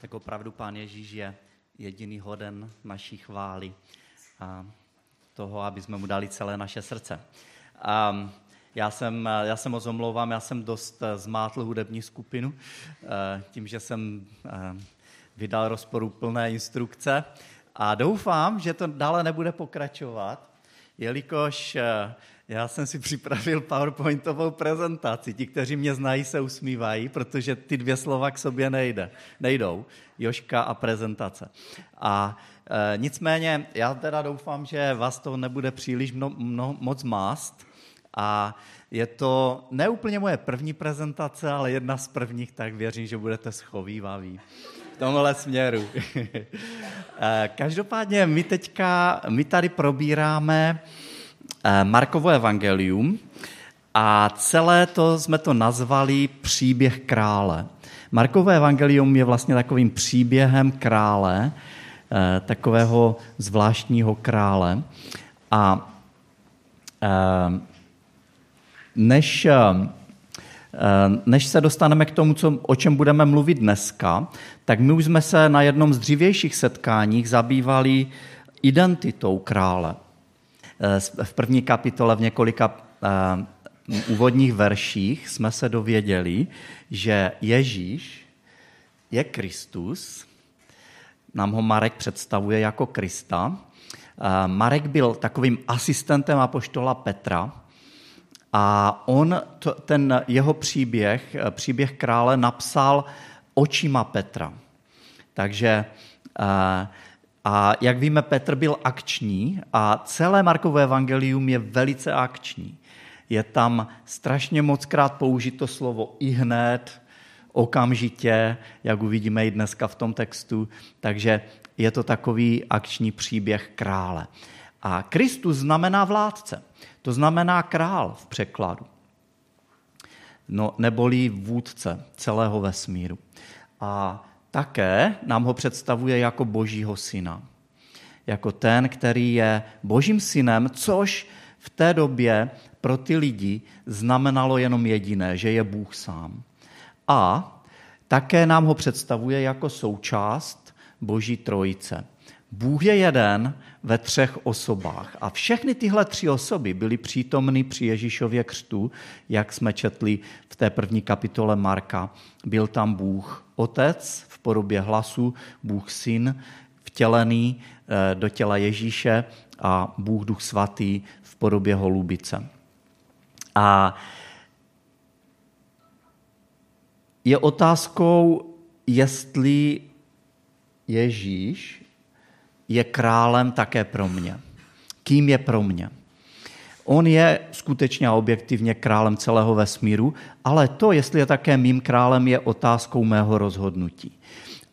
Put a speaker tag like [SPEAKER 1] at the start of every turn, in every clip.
[SPEAKER 1] tak opravdu Pán Ježíš je jediný hoden naší chvály a toho, aby jsme mu dali celé naše srdce. A já jsem, já jsem moc omlouvám, já jsem dost zmátl hudební skupinu eh, tím, že jsem eh, vydal rozporuplné instrukce a doufám, že to dále nebude pokračovat, jelikož eh, já jsem si připravil PowerPointovou prezentaci. Ti, kteří mě znají, se usmívají, protože ty dvě slova k sobě nejde, nejdou. Joška a prezentace. A e, nicméně já teda doufám, že vás to nebude příliš mno, mno, moc mást. A je to neúplně moje první prezentace, ale jedna z prvních, tak věřím, že budete schovývaví v tomhle směru. E, každopádně my teďka, my tady probíráme Markovo evangelium a celé to jsme to nazvali příběh krále. Markovo evangelium je vlastně takovým příběhem krále, eh, takového zvláštního krále. A eh, než, než se dostaneme k tomu, co, o čem budeme mluvit dneska, tak my už jsme se na jednom z dřívějších setkáních zabývali identitou krále. Eh, v první kapitole v několika eh, úvodních verších jsme se dověděli, že Ježíš je Kristus, nám ho Marek představuje jako Krista. Eh, Marek byl takovým asistentem apoštola Petra a on ten jeho příběh, příběh krále napsal očima Petra. Takže a jak víme, Petr byl akční a celé Markové evangelium je velice akční. Je tam strašně moc krát použito slovo i hned, okamžitě, jak uvidíme i dneska v tom textu. Takže je to takový akční příběh krále. A Kristus znamená vládce. To znamená král v překladu. No, neboli vůdce celého vesmíru. A také nám ho představuje jako božího syna. Jako ten, který je božím synem, což v té době pro ty lidi znamenalo jenom jediné, že je Bůh sám. A také nám ho představuje jako součást boží trojice. Bůh je jeden ve třech osobách a všechny tyhle tři osoby byly přítomny při Ježíšově křtu, jak jsme četli v té první kapitole Marka. Byl tam Bůh Otec v podobě hlasu, Bůh Syn vtělený eh, do těla Ježíše a Bůh Duch Svatý v podobě holubice. A je otázkou, jestli Ježíš je králem také pro mě. Kým je pro mě? On je skutečně a objektivně králem celého vesmíru, ale to, jestli je také mým králem, je otázkou mého rozhodnutí.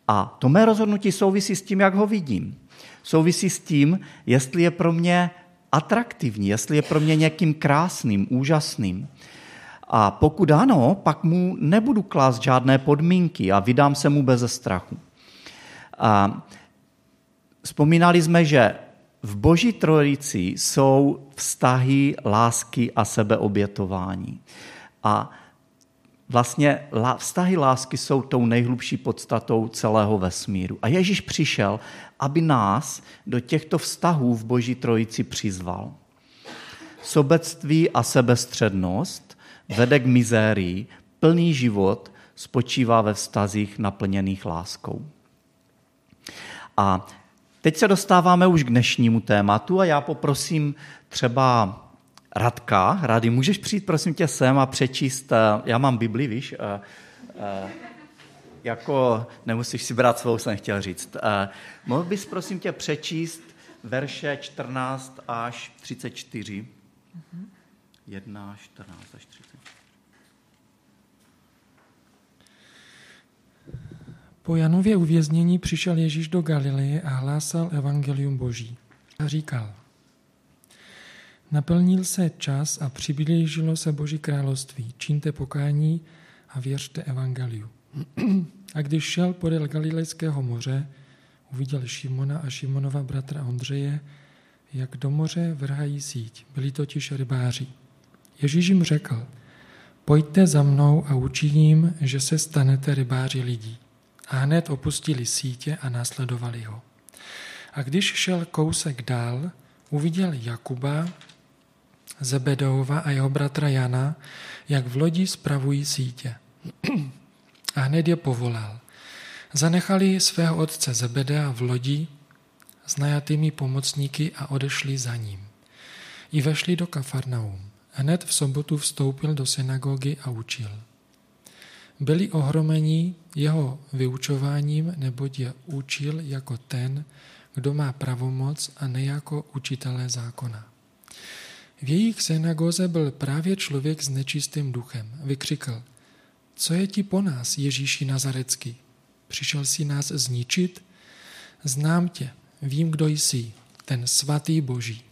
[SPEAKER 1] A to mé rozhodnutí souvisí s tím, jak ho vidím. Souvisí s tím, jestli je pro mě atraktivní, jestli je pro mě někým krásným, úžasným. A pokud ano, pak mu nebudu klást žádné podmínky a vydám se mu bez strachu. A vzpomínali jsme, že v Boží trojici jsou vztahy, lásky a sebeobětování. A vlastně vztahy lásky jsou tou nejhlubší podstatou celého vesmíru. A Ježíš přišel, aby nás do těchto vztahů v Boží trojici přizval. Sobectví a sebestřednost vede k mizérii, plný život spočívá ve vztazích naplněných láskou. A teď se dostáváme už k dnešnímu tématu a já poprosím třeba Radka, Rady, můžeš přijít prosím tě sem a přečíst, eh, já mám Bibli, víš, eh, eh, jako nemusíš si brát svou, jsem chtěl říct. Mohl bys prosím tě přečíst verše 14 až 34? 1, 14 až 30.
[SPEAKER 2] Po Janově uvěznění přišel Ježíš do Galileje a hlásal evangelium Boží. A říkal, Naplnil se čas a přiblížilo se Boží království. Čínte pokání a věřte evangeliu. A když šel podél Galilejského moře, uviděl Šimona a Šimonova bratra Ondřeje, jak do moře vrhají síť. Byli totiž rybáři. Ježíš jim řekl, pojďte za mnou a učiním, že se stanete rybáři lidí. A hned opustili sítě a následovali ho. A když šel kousek dál, uviděl Jakuba, Zebedeova a jeho bratra Jana, jak v lodi spravují sítě. A hned je povolal. Zanechali svého otce Zebedea v lodi s najatými pomocníky a odešli za ním. I vešli do Kafarnaum. Hned v sobotu vstoupil do synagogy a učil. Byli ohromení jeho vyučováním, neboť je učil jako ten, kdo má pravomoc a ne jako učitelé zákona. V jejich synagoze byl právě člověk s nečistým duchem. Vykřikl, co je ti po nás, Ježíši Nazarecký? Přišel si nás zničit? Znám tě, vím, kdo jsi, ten svatý Boží.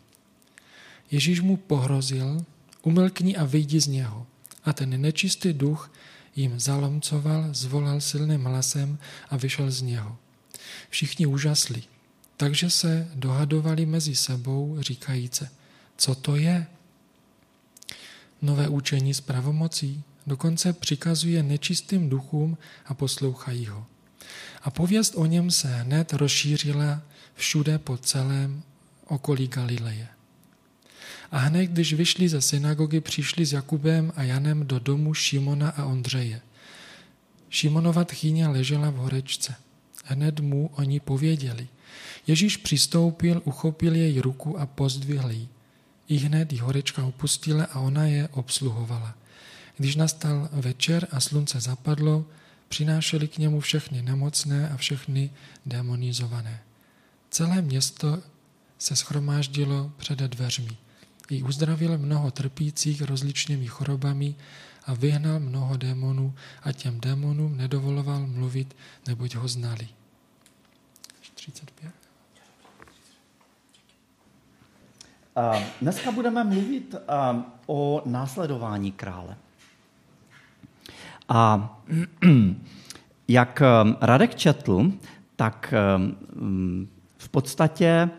[SPEAKER 2] Ježíš mu pohrozil, umlkni a vyjdi z něho. A ten nečistý duch jim zalomcoval, zvolal silným hlasem a vyšel z něho. Všichni úžasli, takže se dohadovali mezi sebou, říkajíce, co to je? Nové učení s pravomocí dokonce přikazuje nečistým duchům a poslouchají ho. A pověst o něm se hned rozšířila všude po celém okolí Galileje. A hned, když vyšli ze synagogy, přišli s Jakubem a Janem do domu Šimona a Ondřeje. Šimonova tchýně ležela v horečce. Hned mu oni pověděli. Ježíš přistoupil, uchopil její ruku a pozdvihl ji. I hned ji horečka opustila a ona je obsluhovala. Když nastal večer a slunce zapadlo, přinášeli k němu všechny nemocné a všechny demonizované. Celé město se schromáždilo před dveřmi. I uzdravil mnoho trpících rozličnými chorobami a vyhnal mnoho démonů a těm démonům nedovoloval mluvit, neboť ho znali. 35.
[SPEAKER 1] Dneska budeme mluvit o následování krále. A jak Radek četl, tak v podstatě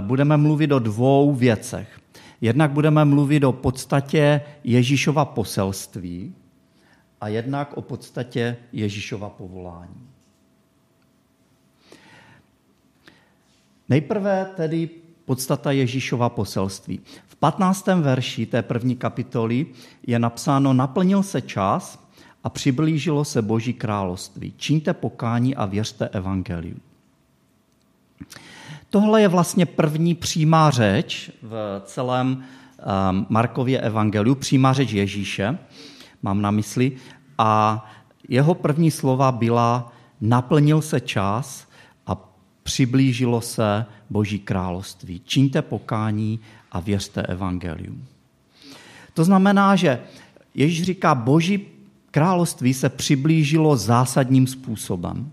[SPEAKER 1] budeme mluvit o dvou věcech. Jednak budeme mluvit o podstatě Ježíšova poselství a jednak o podstatě Ježíšova povolání. Nejprve tedy podstata Ježíšova poselství. V 15. verši té první kapitoly je napsáno, naplnil se čas a přiblížilo se Boží království. Čiňte pokání a věřte evangeliu. Tohle je vlastně první přímá řeč v celém um, Markově evangeliu, přímá řeč Ježíše, mám na mysli, a jeho první slova byla naplnil se čas a přiblížilo se Boží království. Čiňte pokání a věřte evangelium. To znamená, že Ježíš říká, Boží království se přiblížilo zásadním způsobem.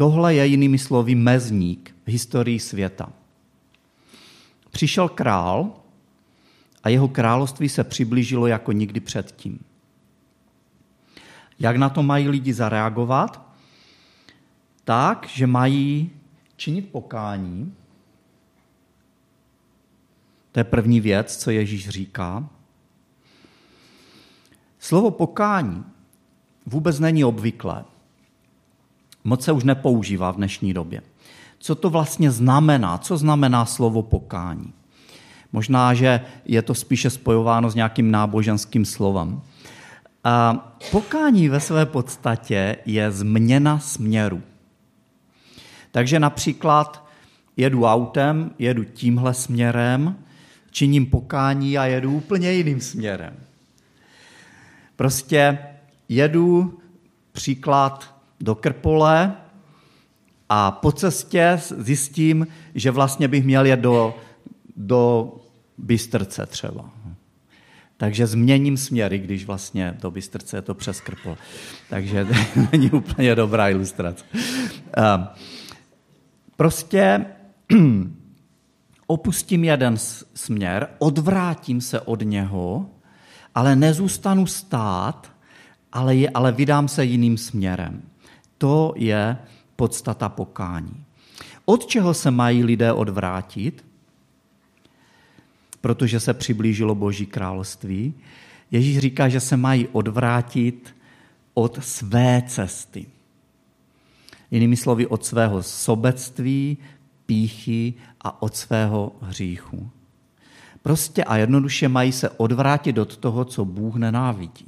[SPEAKER 1] Tohle je jinými slovy mezník v historii světa. Přišel král a jeho království se přiblížilo jako nikdy předtím. Jak na to mají lidi zareagovat? Tak, že mají činit pokání. To je první věc, co Ježíš říká. Slovo pokání vůbec není obvyklé. Moc se už nepoužívá v dnešní době. Co to vlastně znamená? Co znamená slovo pokání? Možná, že je to spíše spojováno s nějakým náboženským slovem. A pokání ve své podstatě je změna směru. Takže například jedu autem, jedu tímhle směrem, činím pokání a jedu úplně jiným směrem. Prostě jedu příklad do Krpole a po cestě zjistím, že vlastně bych měl jet do, do Bystrce třeba. Takže změním směry, když vlastně do Bystrce je to přes Krpole. Takže není úplně dobrá ilustrace. Ehm, prostě opustím jeden směr, odvrátím se od něho, ale nezůstanu stát, ale, je, ale vydám se jiným směrem. To je podstata pokání. Od čeho se mají lidé odvrátit? Protože se přiblížilo Boží království. Ježíš říká, že se mají odvrátit od své cesty. Jinými slovy od svého sobectví, píchy a od svého hříchu. Prostě a jednoduše mají se odvrátit od toho, co Bůh nenávidí.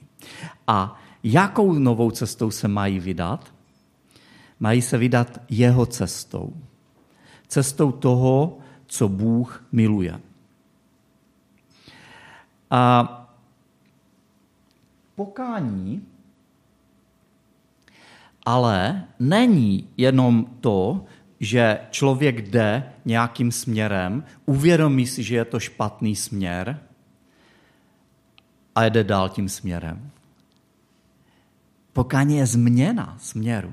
[SPEAKER 1] A jakou novou cestou se mají vydat? Mají se vydat jeho cestou. Cestou toho, co Bůh miluje. A pokání ale není jenom to, že člověk jde nějakým směrem, uvědomí si, že je to špatný směr a jde dál tím směrem. Pokání je změna směru.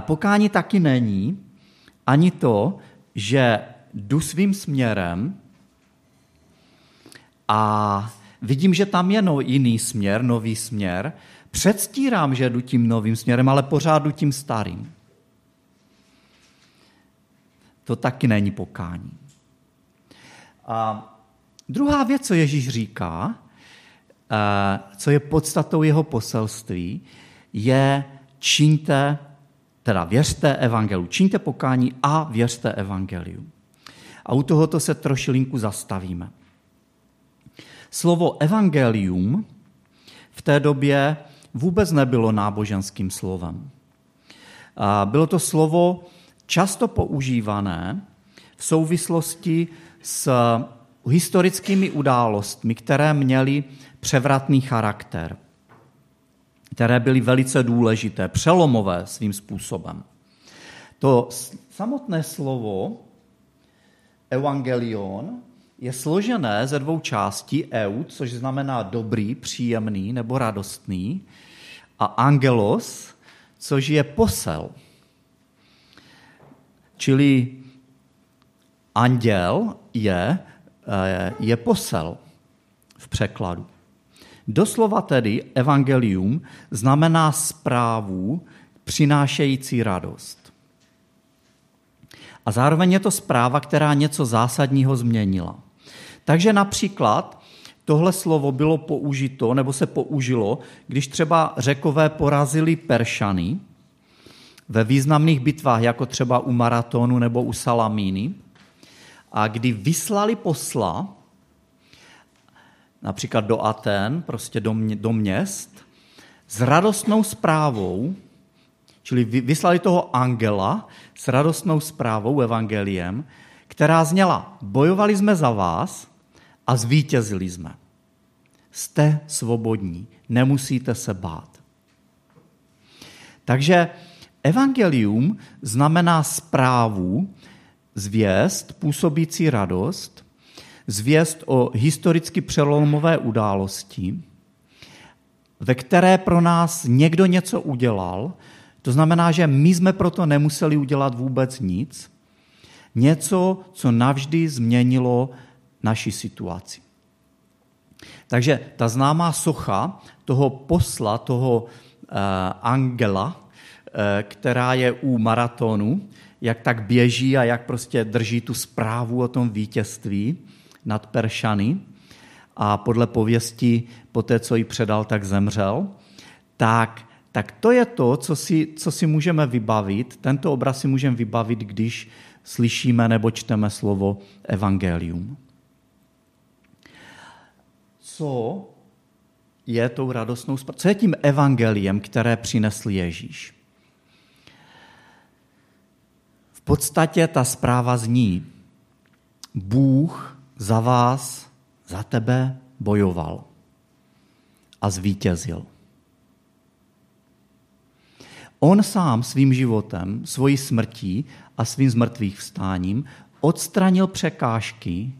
[SPEAKER 1] Pokání taky není ani to, že jdu svým směrem a vidím, že tam je no, jiný směr, nový směr, předstírám, že jdu tím novým směrem, ale pořád jdu tím starým. To taky není pokání. A druhá věc, co Ježíš říká, eh, co je podstatou jeho poselství, je čiňte, teda věřte evangeliu, čiňte pokání a věřte evangeliu. A u tohoto se trošilinku zastavíme. Slovo evangelium v té době vůbec nebylo náboženským slovem. Bylo to slovo často používané v souvislosti s historickými událostmi, které měly převratný charakter, které byly velice důležité, přelomové svým způsobem. To samotné slovo evangelion je složené ze dvou částí eu, což znamená dobrý, příjemný nebo radostný, a angelos, což je posel. Čili anděl je, eh, je posel v překladu. Doslova tedy evangelium znamená zprávu přinášející radost. A zároveň je to zpráva, která něco zásadního změnila. Takže například tohle slovo bylo použito, nebo se použilo, když třeba řekové porazili Peršany ve významných bitvách, jako třeba u Maratonu nebo u Salamíny, a kdy vyslali posla, například do Aten, prostě do, mě, do měst, s radostnou zprávou, čili vyslali toho angela s radostnou zprávou, evangeliem, která zněla, bojovali jsme za vás, a zvítězili jsme. Jste svobodní, nemusíte se bát. Takže evangelium znamená zprávu, zvěst, působící radost, zvěst o historicky přelomové události, ve které pro nás někdo něco udělal, to znamená, že my jsme proto nemuseli udělat vůbec nic, něco, co navždy změnilo naší situaci. Takže ta známá socha toho posla, toho uh, angela, uh, která je u maratonu, jak tak běží a jak prostě drží tu zprávu o tom vítězství nad Peršany a podle pověsti, po té, co ji předal, tak zemřel, tak, tak to je to, co si, co si můžeme vybavit. Tento obraz si můžeme vybavit, když slyšíme nebo čteme slovo evangelium co je tou radostnou zprávou, co je tím evangeliem, které přinesl Ježíš. V podstatě ta zpráva zní, Bůh za vás, za tebe bojoval a zvítězil. On sám svým životem, svojí smrtí a svým zmrtvých vstáním odstranil překážky,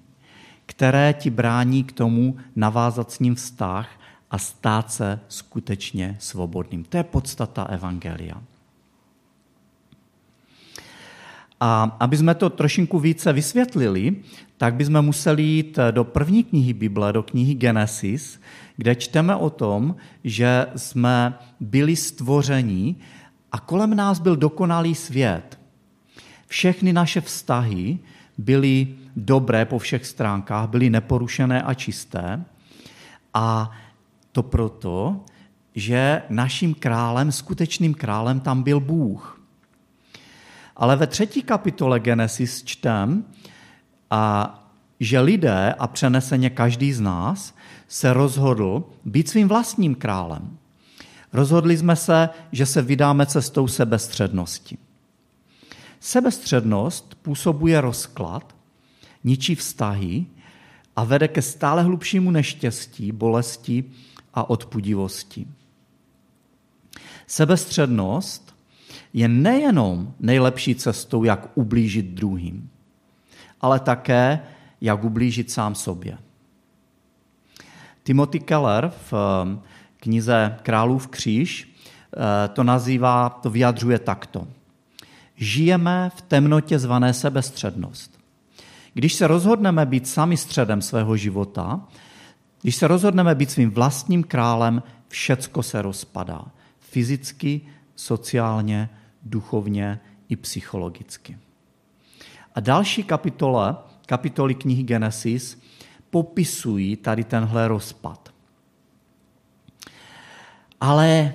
[SPEAKER 1] které ti brání k tomu navázat s ním vztah a stát se skutečně svobodným. To je podstata Evangelia. A aby jsme to trošinku více vysvětlili, tak bychom museli jít do první knihy Bible, do knihy Genesis, kde čteme o tom, že jsme byli stvoření a kolem nás byl dokonalý svět. Všechny naše vztahy byly dobré po všech stránkách, byly neporušené a čisté. A to proto, že naším králem, skutečným králem tam byl Bůh. Ale ve třetí kapitole Genesis čtem, a že lidé, a přeneseně každý z nás, se rozhodl být svým vlastním králem. Rozhodli jsme se, že se vydáme cestou sebestřednosti. Sebestřednost působuje rozklad, ničí vztahy a vede ke stále hlubšímu neštěstí, bolesti a odpudivosti. Sebestřednost je nejenom nejlepší cestou, jak ublížit druhým, ale také, jak ublížit sám sobě. Timothy Keller v eh, knize Králův kříž eh, to nazývá, to vyjadřuje takto. Žijeme v temnotě zvané sebestřednost. Když se rozhodneme být sami středem svého života, když se rozhodneme být svým vlastním králem, všecko se rozpadá. Fyzicky, sociálně, duchovně i psychologicky. A další kapitole, kapitoly knihy Genesis, popisují tady tenhle rozpad. Ale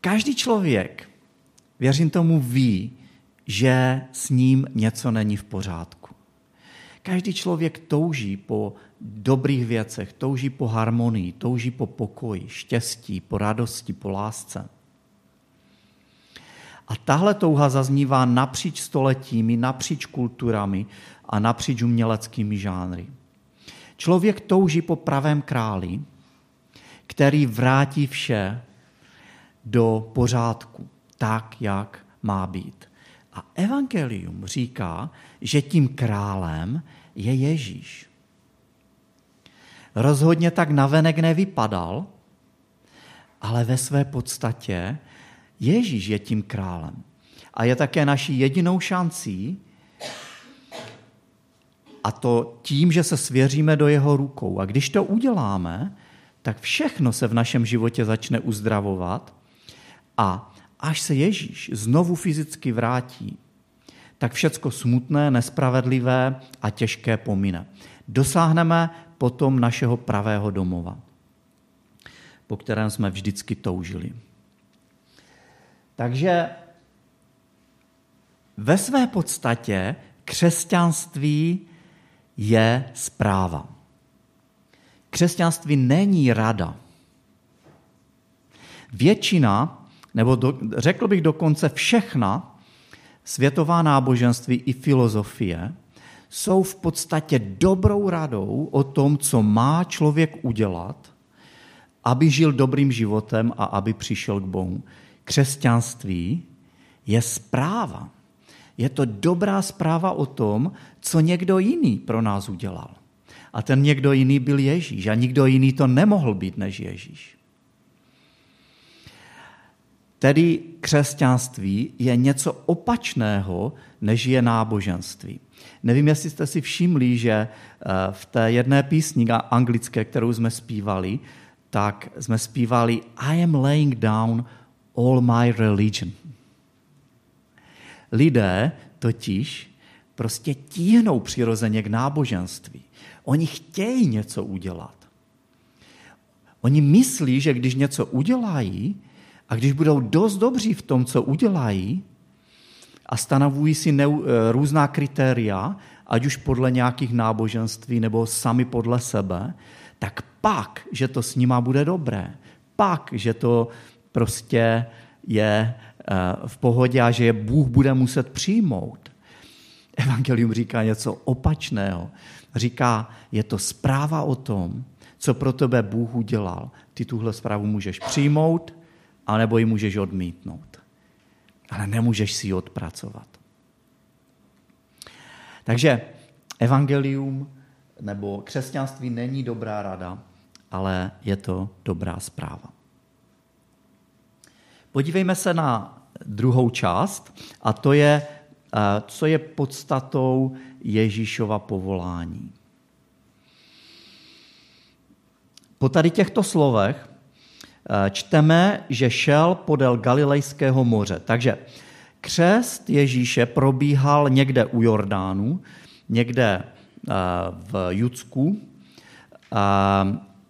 [SPEAKER 1] každý člověk, věřím tomu, ví, že s ním něco není v pořádku. Každý člověk touží po dobrých věcech, touží po harmonii, touží po pokoji, štěstí, po radosti, po lásce. A tahle touha zaznívá napříč stoletími, napříč kulturami a napříč uměleckými žánry. Člověk touží po pravém králi, který vrátí vše do pořádku, tak, jak má být. A evangelium říká, že tím králem je Ježíš. Rozhodně tak navenek nevypadal, ale ve své podstatě Ježíš je tím králem. A je také naší jedinou šancí, a to tím, že se svěříme do jeho rukou. A když to uděláme, tak všechno se v našem životě začne uzdravovat a až se Ježíš znovu fyzicky vrátí, tak všecko smutné, nespravedlivé a těžké pomine. Dosáhneme potom našeho pravého domova, po kterém jsme vždycky toužili. Takže ve své podstatě křesťanství je zpráva. Křesťanství není rada. Většina, nebo do, řekl bych dokonce všechna světová náboženství i filozofie jsou v podstatě dobrou radou o tom, co má člověk udělat, aby žil dobrým životem a aby přišel k Bohu. Křesťanství je zpráva. Je to dobrá zpráva o tom, co někdo jiný pro nás udělal. A ten někdo jiný byl Ježíš a nikdo jiný to nemohl být než Ježíš. Tedy křesťanství je něco opačného, než je náboženství. Nevím, jestli jste si všimli, že eh, v té jedné písni anglické, kterou jsme zpívali, tak jsme zpívali I am laying down all my religion. Lidé totiž prostě tíhnou přirozeně k náboženství. Oni chtějí něco udělat. Oni myslí, že když něco udělají a když budou dost dobří v tom, co udělají, a stanovují si neu, eh, různá kritéria, ať už podle nějakých náboženství nebo sami podle sebe, tak pak, že to s nima bude dobré. Pak, že to prostě je eh, v pohodě a že je Bůh bude muset přijmout. Evangelium říká něco opačného. Říká, je to zpráva o tom, co pro tebe Bůh udělal. Ty tuhle zprávu můžeš přijmout, anebo ji můžeš odmítnout. Ale nemůžeš si ji odpracovat. Takže evangelium nebo křesťanství není dobrá rada, ale je to dobrá zpráva. Podívejme se na druhou část, a to je, eh, co je podstatou Ježíšova povolání. Po tady těchto slovech eh, čteme, že šel podél Galilejského moře. Takže křest Ježíše probíhal někde u Jordánu, někde eh, v Judsku.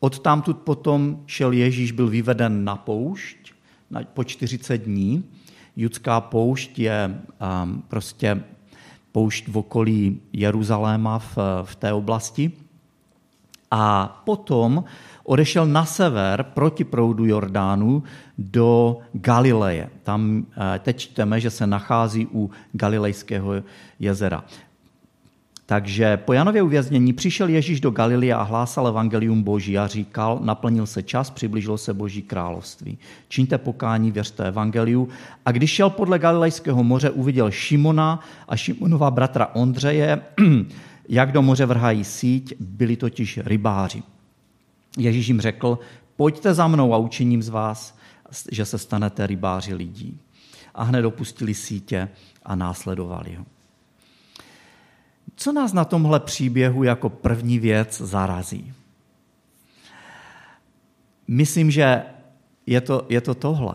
[SPEAKER 1] Od potom šel Ježíš, byl vyveden na poušť po 40 dní. Judská poušť je um, prostě poušť v okolí Jeruzaléma v, v té oblasti. A potom odešel na sever proti proudu Jordánu do Galileje. Tam eh, teď čteme, že se nachází u Galilejského jezera. Takže po Janově uvěznění přišel Ježíš do Galilie a hlásal evangelium Boží a říkal, naplnil se čas, přiblížilo se Boží království. Čiňte pokání, věřte evangeliu. A když šel podle Galilejského moře, uviděl Šimona a Šimonova bratra Ondřeje, jak do moře vrhají síť, byli totiž rybáři. Ježíš jim řekl, pojďte za mnou a učiním z vás, že se stanete rybáři lidí. A hned opustili sítě a následovali ho. Co nás na tomhle příběhu jako první věc zarazí? Myslím, že je to, je to tohle.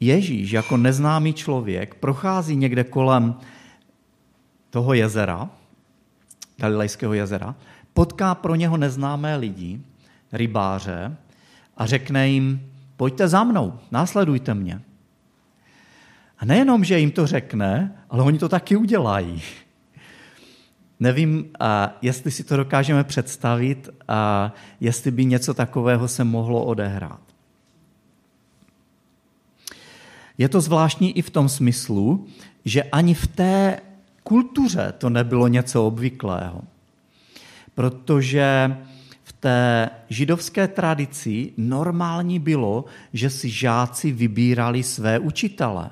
[SPEAKER 1] Ježíš jako neznámý člověk prochází někde kolem toho jezera, Galilejského jezera, potká pro něho neznámé lidi, rybáře a řekne jim, pojďte za mnou, následujte mě. A nejenom, že jim to řekne, ale oni to taky udělají. Nevím, jestli si to dokážeme představit, a jestli by něco takového se mohlo odehrát. Je to zvláštní i v tom smyslu, že ani v té kultuře to nebylo něco obvyklého. Protože v té židovské tradici normální bylo, že si žáci vybírali své učitele.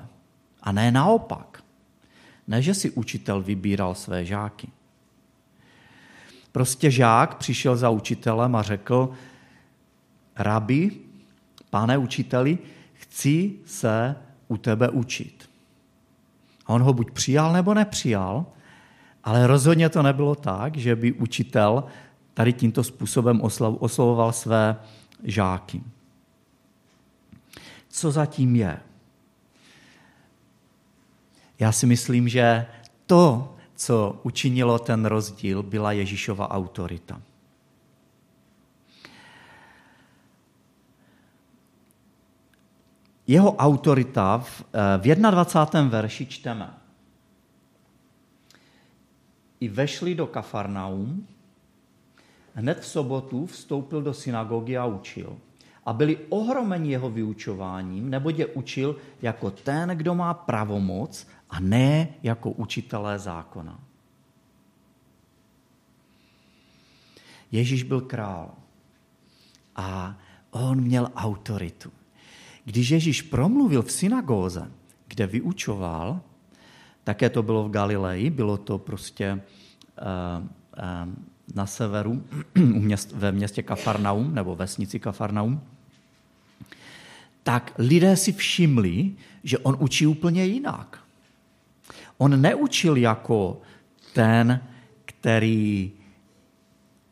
[SPEAKER 1] A ne naopak. Ne, že si učitel vybíral své žáky. Prostě žák přišel za učitelem a řekl, rabi, pane učiteli, chci se u tebe učit. A on ho buď přijal, nebo nepřijal, ale rozhodně to nebylo tak, že by učitel tady tímto způsobem oslovoval své žáky. Co zatím je? Já si myslím, že to, co učinilo ten rozdíl, byla Ježíšova autorita. Jeho autorita v, eh, v 21. verši čteme. I vešli do Kafarnaum, hned v sobotu vstoupil do synagogy a učil. A byli ohromeni jeho vyučováním, neboť je učil jako ten, kdo má pravomoc a ne jako učitelé zákona. Ježíš byl král a on měl autoritu. Když Ježíš promluvil v synagóze, kde vyučoval, také to bylo v Galileji, bylo to prostě uh, uh, na severu, ve městě Kafarnaum, nebo vesnici Kafarnaum, tak lidé si všimli, že on učí úplně jinak. On neučil jako ten, který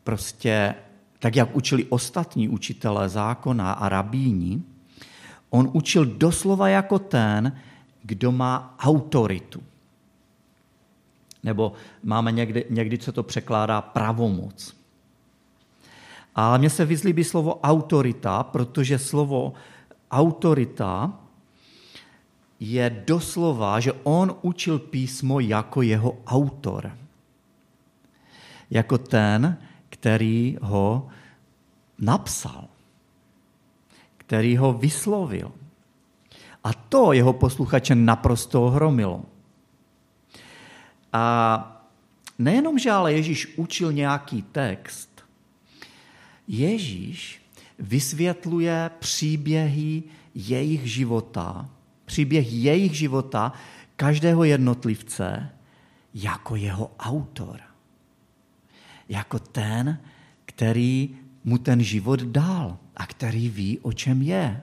[SPEAKER 1] prostě, tak jak učili ostatní učitelé zákona a rabíni, on učil doslova jako ten, kdo má autoritu. Nebo máme někdy, někdy co to překládá pravomoc. Ale mně se vyzlíbí slovo autorita, protože slovo autorita je doslova, že on učil písmo jako jeho autor. Jako ten, který ho napsal, který ho vyslovil. A to jeho posluchače naprosto ohromilo. A nejenom, že ale Ježíš učil nějaký text, Ježíš vysvětluje příběhy jejich života, příběh jejich života, každého jednotlivce, jako jeho autor. Jako ten, který mu ten život dal a který ví, o čem je.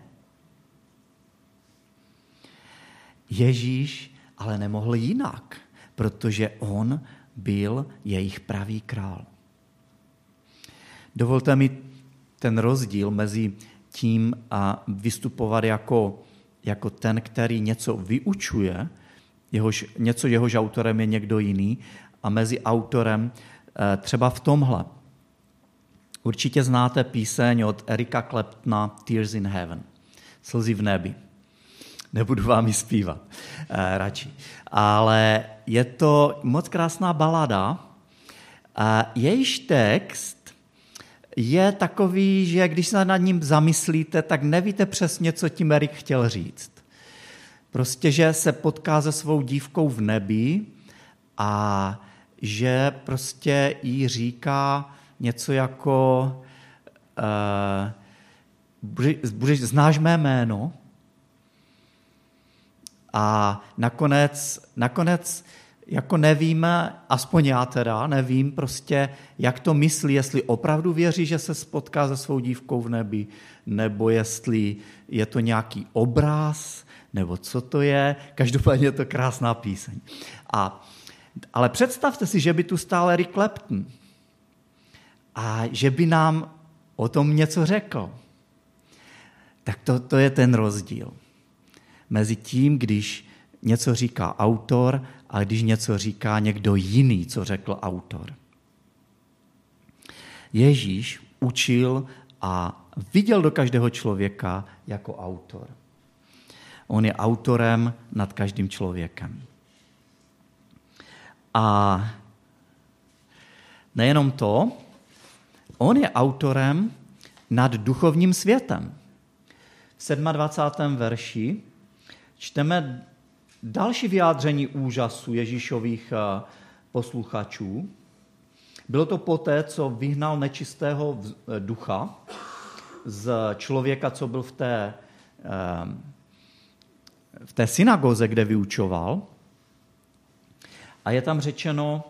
[SPEAKER 1] Ježíš ale nemohl jinak, protože on byl jejich pravý král. Dovolte mi ten rozdíl mezi tím a vystupovat jako, jako ten, který něco vyučuje, jehož, něco jehož autorem je někdo jiný, a mezi autorem eh, třeba v tomhle. Určitě znáte píseň od Erika Kleptna Tears in Heaven, Slzy v nebi. nebudu vám ji zpívat eh, radši. Ale je to moc krásná balada, a jejíž text je takový, že když se nad ním zamyslíte, tak nevíte přesně, co tím Erik chtěl říct. Prostě, že se potká se svou dívkou v nebi a že prostě jí říká něco jako uh, znáš mé jméno a nakonec, nakonec jako nevíme, aspoň já teda, nevím prostě, jak to myslí, jestli opravdu věří, že se spotká se svou dívkou v nebi, nebo jestli je to nějaký obraz, nebo co to je. Každopádně je to krásná píseň. A, ale představte si, že by tu stál Eric Clapton a že by nám o tom něco řekl. Tak to, to je ten rozdíl mezi tím, když něco říká autor a když něco říká někdo jiný, co řekl autor. Ježíš učil a viděl do každého člověka jako autor. On je autorem nad každým člověkem. A nejenom to, on je autorem nad duchovním světem. V 27. verši čteme další vyjádření úžasu Ježíšových eh, posluchačů. Bylo to poté, co vyhnal nečistého eh, ducha z člověka, co byl v té, eh, v té synagoze, kde vyučoval. A je tam řečeno,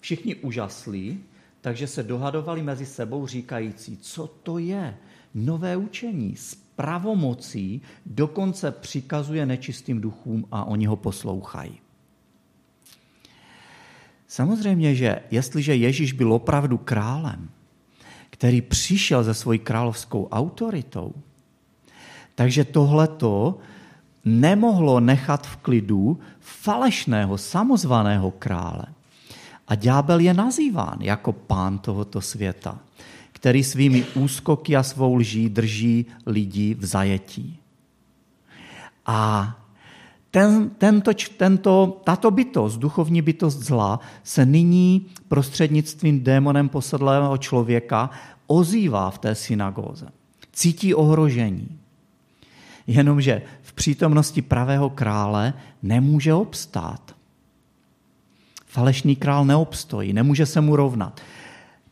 [SPEAKER 1] všichni úžaslí, takže se dohadovali mezi sebou říkající, co to je nové učení pravomocí, dokonce přikazuje nečistým duchům a oni ho poslouchají. Samozřejmě, že jestliže Ježíš byl opravdu králem, který přišel ze svojí královskou autoritou, takže tohleto nemohlo nechat v klidu falešného, samozvaného krále. A ďábel je nazýván jako pán tohoto světa který svými úskoky a svou lží drží lidi v zajetí. A ten, tento, tento, tato bytost, duchovní bytost zla, se nyní prostřednictvím démonem posedlého člověka ozývá v té synagóze. Cítí ohrožení. Jenomže v přítomnosti pravého krále nemůže obstát. Falešný král neobstojí, nemůže se mu rovnat.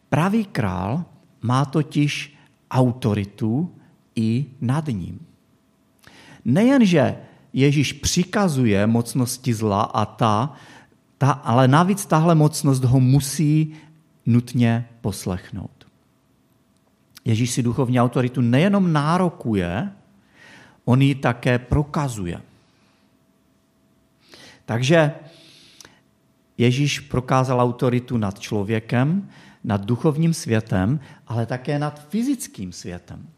[SPEAKER 1] Pravý král má totiž autoritu i nad ním. Nejenže Ježíš přikazuje mocnosti zla a ta, ta, ale navíc tahle mocnost ho musí nutně poslechnout. Ježíš si duchovní autoritu nejenom nárokuje, on ji také prokazuje. Takže Ježíš prokázal autoritu nad člověkem, nad duchovním světem, ale také nad fyzickým světem.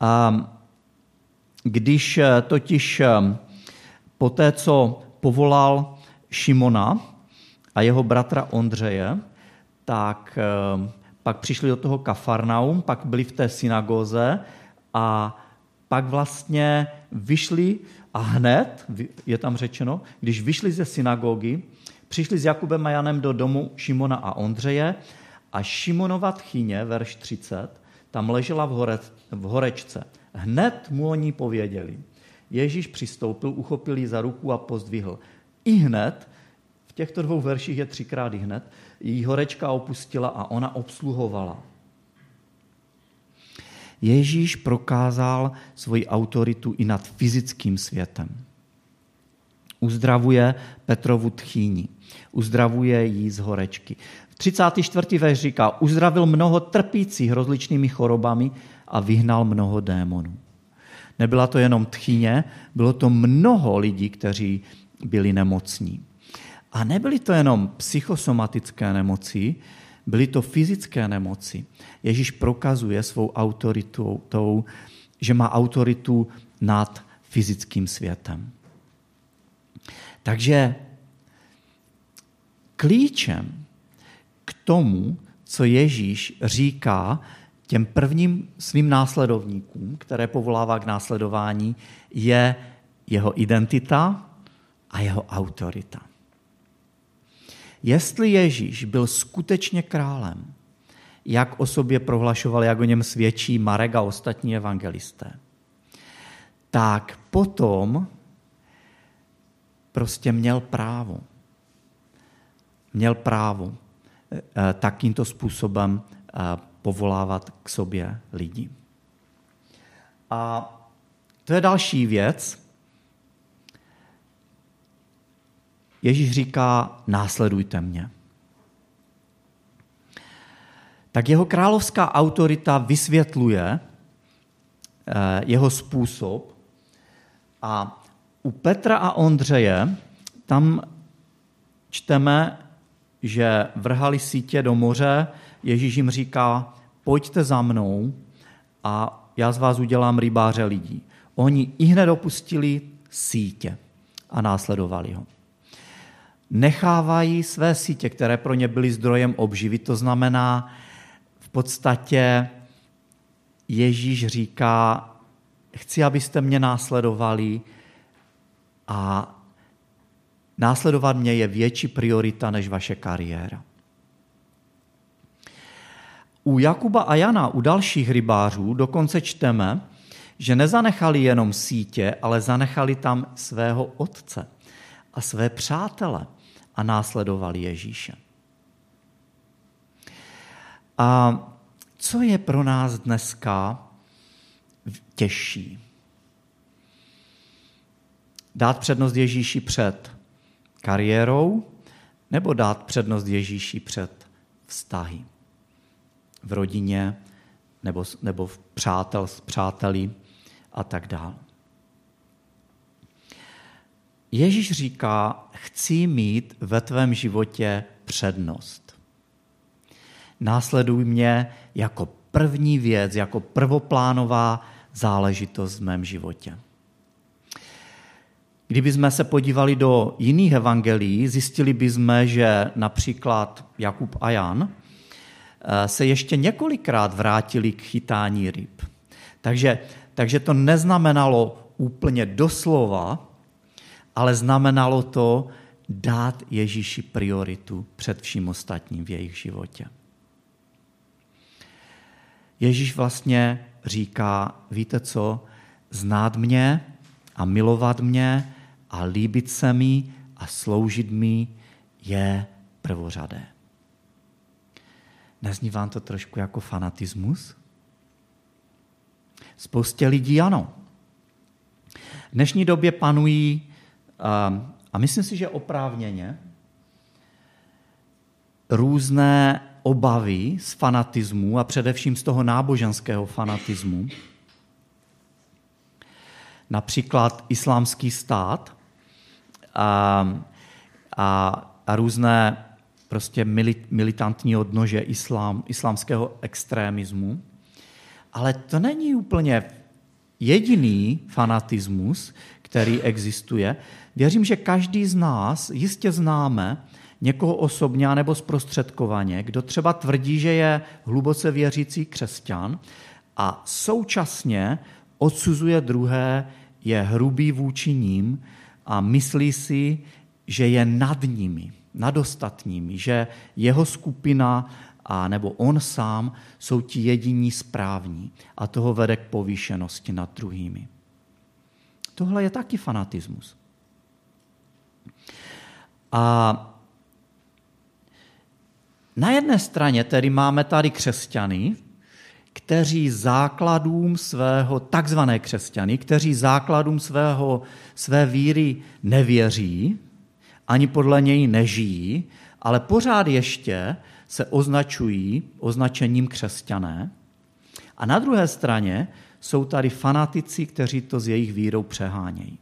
[SPEAKER 1] A když eh, totiž eh, po té, co povolal Šimona a jeho bratra Ondřeje, tak eh, pak přišli do toho Kafarnaum, pak byli v té synagoze a pak vlastně vyšli a hned, je tam řečeno, když vyšli ze synagogy, Přišli s Jakubem a Janem do domu Šimona a Ondřeje a Šimonova tchyně, verš 30, tam ležela v, hore, v horečce. Hned mu o ní pověděli. Ježíš přistoupil, uchopil ji za ruku a pozdvihl. I hned, v těchto dvou verších je třikrát i hned, jí horečka opustila a ona obsluhovala. Ježíš prokázal svoji autoritu i nad fyzickým světem. Uzdravuje Petrovu tchýni uzdravuje jí z horečky. 34. verš říká, uzdravil mnoho trpících rozličnými chorobami a vyhnal mnoho démonů. Nebyla to jenom tchyně, bylo to mnoho lidí, kteří byli nemocní. A nebyly to jenom psychosomatické nemoci, byly to fyzické nemoci. Ježíš prokazuje svou autoritou, tou, že má autoritu nad fyzickým světem. Takže klíčem k tomu, co Ježíš říká, těm prvním svým následovníkům, které povolává k následování, je jeho identita a jeho autorita. Jestli Ježíš byl skutečně králem, jak o sobě prohlašoval, jak o něm svědčí Marek a ostatní evangelisté, tak potom prostě měl právo. Měl právo eh, takýmto způsobem eh, povolávat k sobě lidi. A to je další věc. Ježíš říká, následujte mě. Tak jeho královská autorita vysvětluje eh, jeho způsob a u Petra a Ondřeje tam čteme, že vrhali sítě do moře, Ježíš jim říká, pojďte za mnou a já z vás udělám rybáře lidí. Oni i hned opustili sítě a následovali ho. Nechávají své sítě, které pro ně byly zdrojem obživy, to znamená, v podstatě Ježíš říká, chci, abyste mě následovali a následovat mě je větší priorita než vaše kariéra. U Jakuba a Jana, u dalších rybářů, dokonce čteme, že nezanechali jenom sítě, ale zanechali tam svého otce a své přátele a následovali Ježíše. A co je pro nás dneska těžší? Dát přednost Ježíši před kariérou nebo dát přednost Ježíši před vztahy v rodině nebo, nebo v přátel s přáteli a tak dále. Ježíš říká, chci mít ve tvém životě přednost. Následuj mě jako první věc, jako prvoplánová záležitost v mém životě. Kdybychom se podívali do jiných evangelií, zjistili bychom, že například Jakub a Jan eh, se ještě několikrát vrátili k chytání ryb. Takže, takže to neznamenalo úplně doslova, ale znamenalo to dát Ježíši prioritu před vším ostatním v jejich životě. Ježíš vlastně říká, víte co, znát mě a milovat mě a líbit se mi a sloužit mi je prvořadé. Nezní vám to trošku jako fanatismus? Spoustě lidí ano. V dnešní době panují, a myslím si, že oprávněně, různé obavy z fanatismu a především z toho náboženského fanatismu. Například islámský stát a, a, a různé prostě militantní odnože islám, islámského extrémismu. Ale to není úplně jediný fanatismus, který existuje. Věřím, že každý z nás jistě známe někoho osobně nebo zprostředkovaně, kdo třeba tvrdí, že je hluboce věřící křesťan a současně odsuzuje druhé, je hrubý vůči ním a myslí si, že je nad nimi, nad ostatními, že jeho skupina a nebo on sám jsou ti jediní správní a toho vede k povýšenosti nad druhými. Tohle je taky fanatismus. A na jedné straně tedy máme tady křesťany, kteří základům svého, takzvané křesťany, kteří základům svého, své víry nevěří, ani podle něj nežijí, ale pořád ještě se označují označením křesťané. A na druhé straně jsou tady fanatici, kteří to s jejich vírou přehánějí.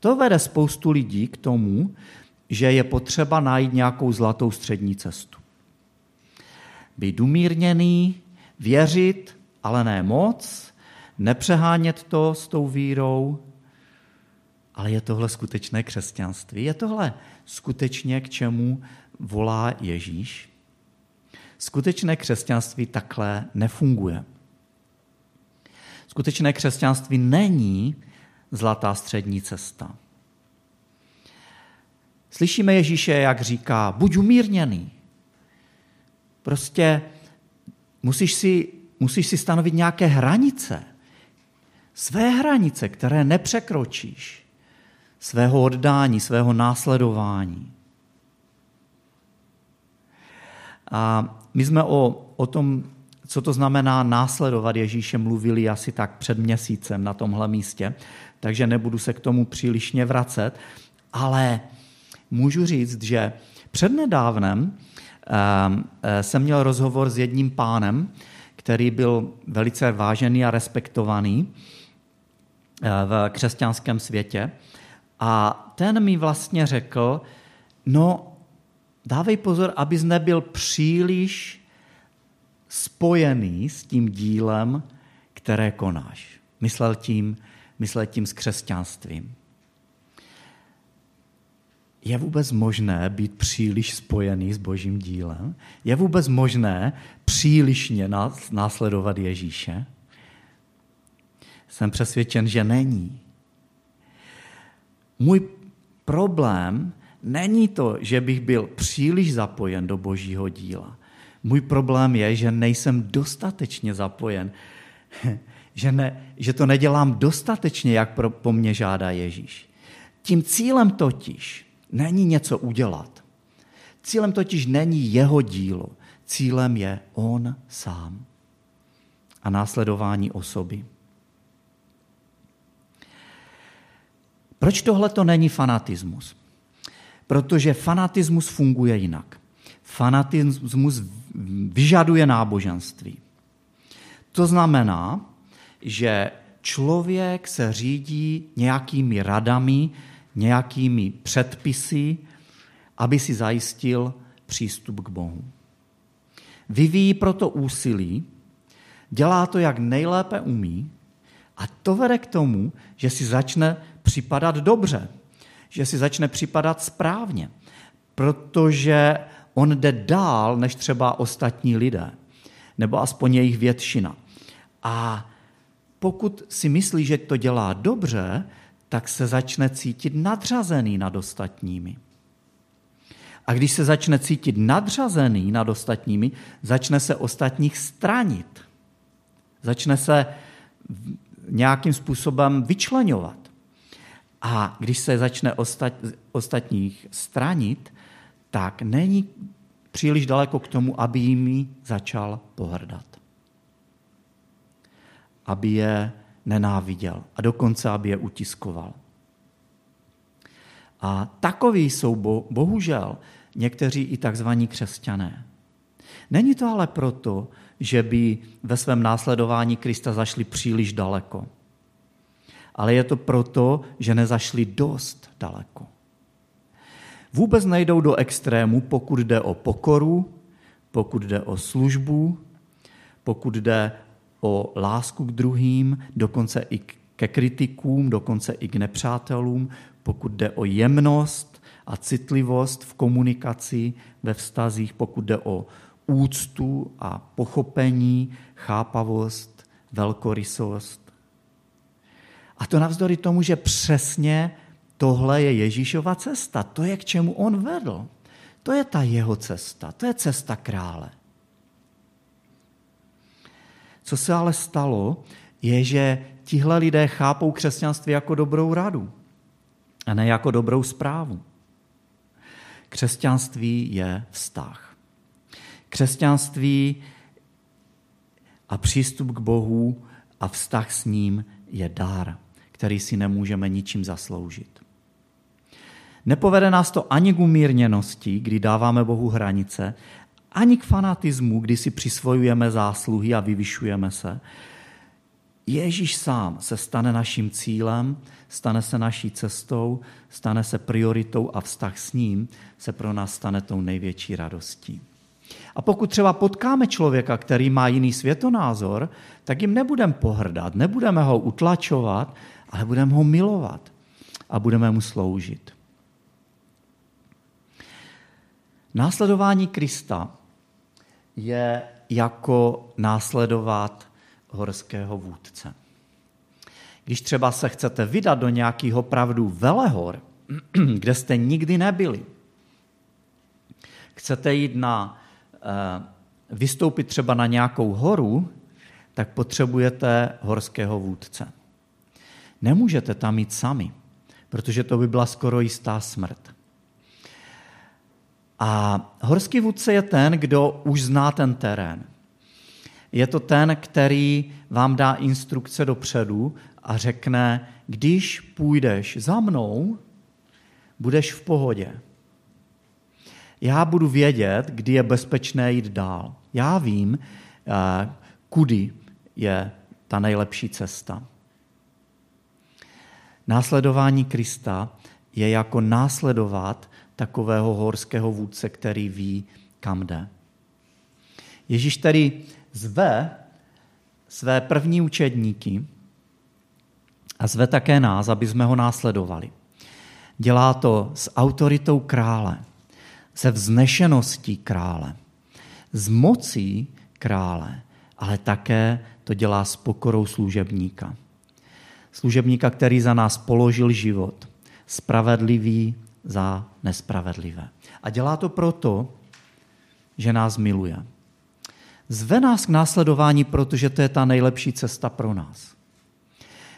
[SPEAKER 1] To vede spoustu lidí k tomu, že je potřeba najít nějakou zlatou střední cestu. Být umírněný, věřit, ale ne moc, nepřehánět to s tou vírou, ale je tohle skutečné křesťanství? Je tohle skutečně k čemu volá Ježíš? Skutečné křesťanství takhle nefunguje. Skutečné křesťanství není zlatá střední cesta. Slyšíme Ježíše, jak říká, buď umírněný. Prostě musíš si, musíš si stanovit nějaké hranice. Své hranice, které nepřekročíš. Svého oddání, svého následování. A my jsme o, o tom, co to znamená následovat Ježíše, mluvili asi tak před měsícem na tomhle místě, takže nebudu se k tomu přílišně vracet, ale můžu říct, že přednedávnem jsem měl rozhovor s jedním pánem, který byl velice vážený a respektovaný eh, v křesťanském světě. A ten mi vlastně řekl, no dávej pozor, abys nebyl příliš spojený s tím dílem, které konáš. Myslel tím, myslel tím s křesťanstvím. Je vůbec možné být příliš spojený s božím dílem? Je vůbec možné přílišně následovat Ježíše? Jsem přesvědčen, že není. Můj problém není to, že bych byl příliš zapojen do božího díla. Můj problém je, že nejsem dostatečně zapojen, že, ne, že to nedělám dostatečně, jak pro, po mně žádá Ježíš. Tím cílem totiž není něco udělat. Cílem totiž není jeho dílo. Cílem je on sám a následování osoby. Proč tohle to není fanatismus? Protože fanatismus funguje jinak. Fanatismus vyžaduje náboženství. To znamená, že člověk se řídí nějakými radami, nějakými předpisy, aby si zajistil přístup k Bohu. Vyvíjí proto úsilí, dělá to, jak nejlépe umí, a to vede k tomu, že si začne připadat dobře, že si začne připadat správně, protože on jde dál než třeba ostatní lidé, nebo aspoň jejich většina. A pokud si myslí, že to dělá dobře, tak se začne cítit nadřazený nad ostatními. A když se začne cítit nadřazený nad ostatními, začne se ostatních stranit. Začne se nějakým způsobem vyčlenovat. A když se začne ostat, ostatních stranit, tak není příliš daleko k tomu, aby jimi začal pohrdat. Aby je nenáviděl a dokonce, aby je utiskoval. A takoví jsou bohužel někteří i takzvaní křesťané. Není to ale proto, že by ve svém následování Krista zašli příliš daleko. Ale je to proto, že nezašli dost daleko. Vůbec nejdou do extrému, pokud jde o pokoru, pokud jde o službu, pokud jde o lásku k druhým, dokonce i ke kritikům, dokonce i k nepřátelům, pokud jde o jemnost a citlivost v komunikaci, ve vztazích, pokud jde o úctu a pochopení, chápavost, velkorysost. A to navzdory tomu, že přesně tohle je Ježíšova cesta. To je, k čemu on vedl. To je ta jeho cesta. To je cesta krále. Co se ale stalo, je, že tihle lidé chápou křesťanství jako dobrou radu a ne jako dobrou zprávu. Křesťanství je vztah. Křesťanství a přístup k Bohu a vztah s ním je dar, který si nemůžeme ničím zasloužit. Nepovede nás to ani k umírněnosti, kdy dáváme Bohu hranice, ani k fanatismu, kdy si přisvojujeme zásluhy a vyvyšujeme se. Ježíš sám se stane naším cílem, stane se naší cestou, stane se prioritou a vztah s ním se pro nás stane tou největší radostí. A pokud třeba potkáme člověka, který má jiný světonázor, tak jim nebudeme pohrdat, nebudeme ho utlačovat, ale budeme ho milovat a budeme mu sloužit. Následování Krista je jako následovat horského vůdce. Když třeba se chcete vydat do nějakého pravdu velehor, kde jste nikdy nebyli, chcete jít na, eh, vystoupit třeba na nějakou horu, tak potřebujete horského vůdce. Nemůžete tam jít sami, protože to by byla skoro jistá smrt. A horský vůdce je ten, kdo už zná ten terén. Je to ten, který vám dá instrukce dopředu a řekne, když půjdeš za mnou, budeš v pohodě. Já budu vědět, kdy je bezpečné jít dál. Já vím, eh, kudy je ta nejlepší cesta. Následování Krista je jako následovat takového horského vůdce, který ví, kam jde. Ježíš tedy zve své první učedníky a zve také nás, aby jsme ho následovali. Dělá to s autoritou krále, se vznešeností krále, s mocí krále, ale také to dělá s pokorou služebníka. Služebníka, který za nás položil život, spravedlivý za nespravedlivé. A dělá to proto, že nás miluje. Zve nás k následování, protože to je ta nejlepší cesta pro nás.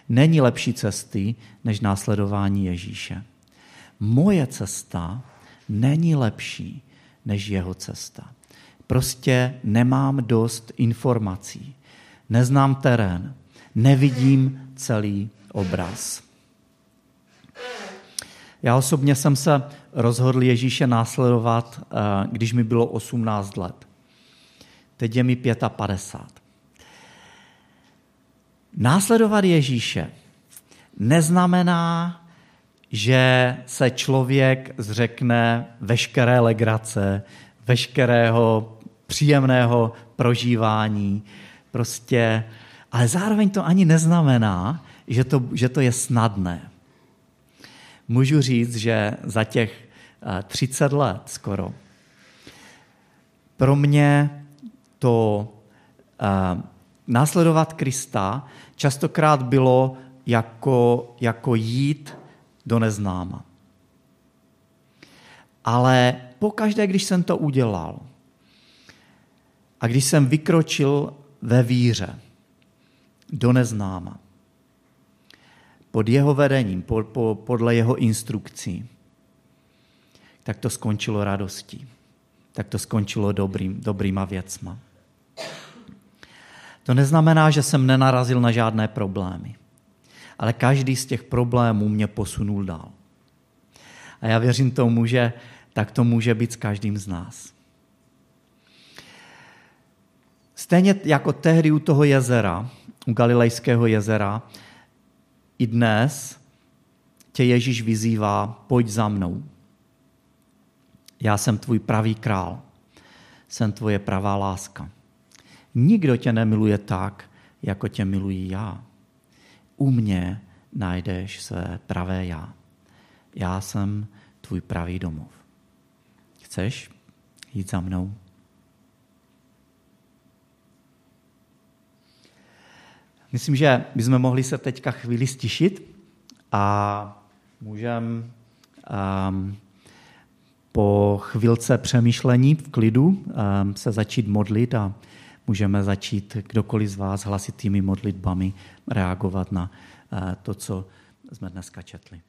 [SPEAKER 1] Není lepší cesty než následování Ježíše. Moje cesta není lepší než jeho cesta. Prostě nemám dost informací, neznám terén, nevidím celý obraz. Já osobně jsem se rozhodl Ježíše následovat, eh, když mi bylo 18 let. Teď je mi 55. Následovat Ježíše neznamená, že se člověk zřekne veškeré legrace, veškerého příjemného prožívání. Prostě, ale zároveň to ani neznamená, že to, že to je snadné. Můžu říct, že za těch 30 eh, let skoro pro mě to uh, následovat Krista častokrát bylo jako, jako jít do neznáma. Ale pokaždé, když jsem to udělal a když jsem vykročil ve víře do neznáma, pod jeho vedením, po, po, podle jeho instrukcí, tak to skončilo radostí. Tak to skončilo dobrým, dobrýma věcma. To neznamená, že jsem nenarazil na žádné problémy. Ale každý z těch problémů mě posunul dál. A já věřím tomu, že tak to může být s každým z nás. Stejně jako tehdy u toho jezera, u Galilejského jezera, i dnes tě Ježíš vyzývá, pojď za mnou. Já jsem tvůj pravý král, jsem tvoje pravá láska. Nikdo tě nemiluje tak, jako tě miluji já. U mě najdeš své pravé já. Já jsem tvůj pravý domov. Chceš jít za mnou? Myslím, že bychom mohli se teďka chvíli stišit a můžeme um, po chvilce přemýšlení v klidu um, se začít modlit a můžeme začít kdokoliv z vás hlasitými modlitbami reagovat na uh, to, co jsme dneska četli.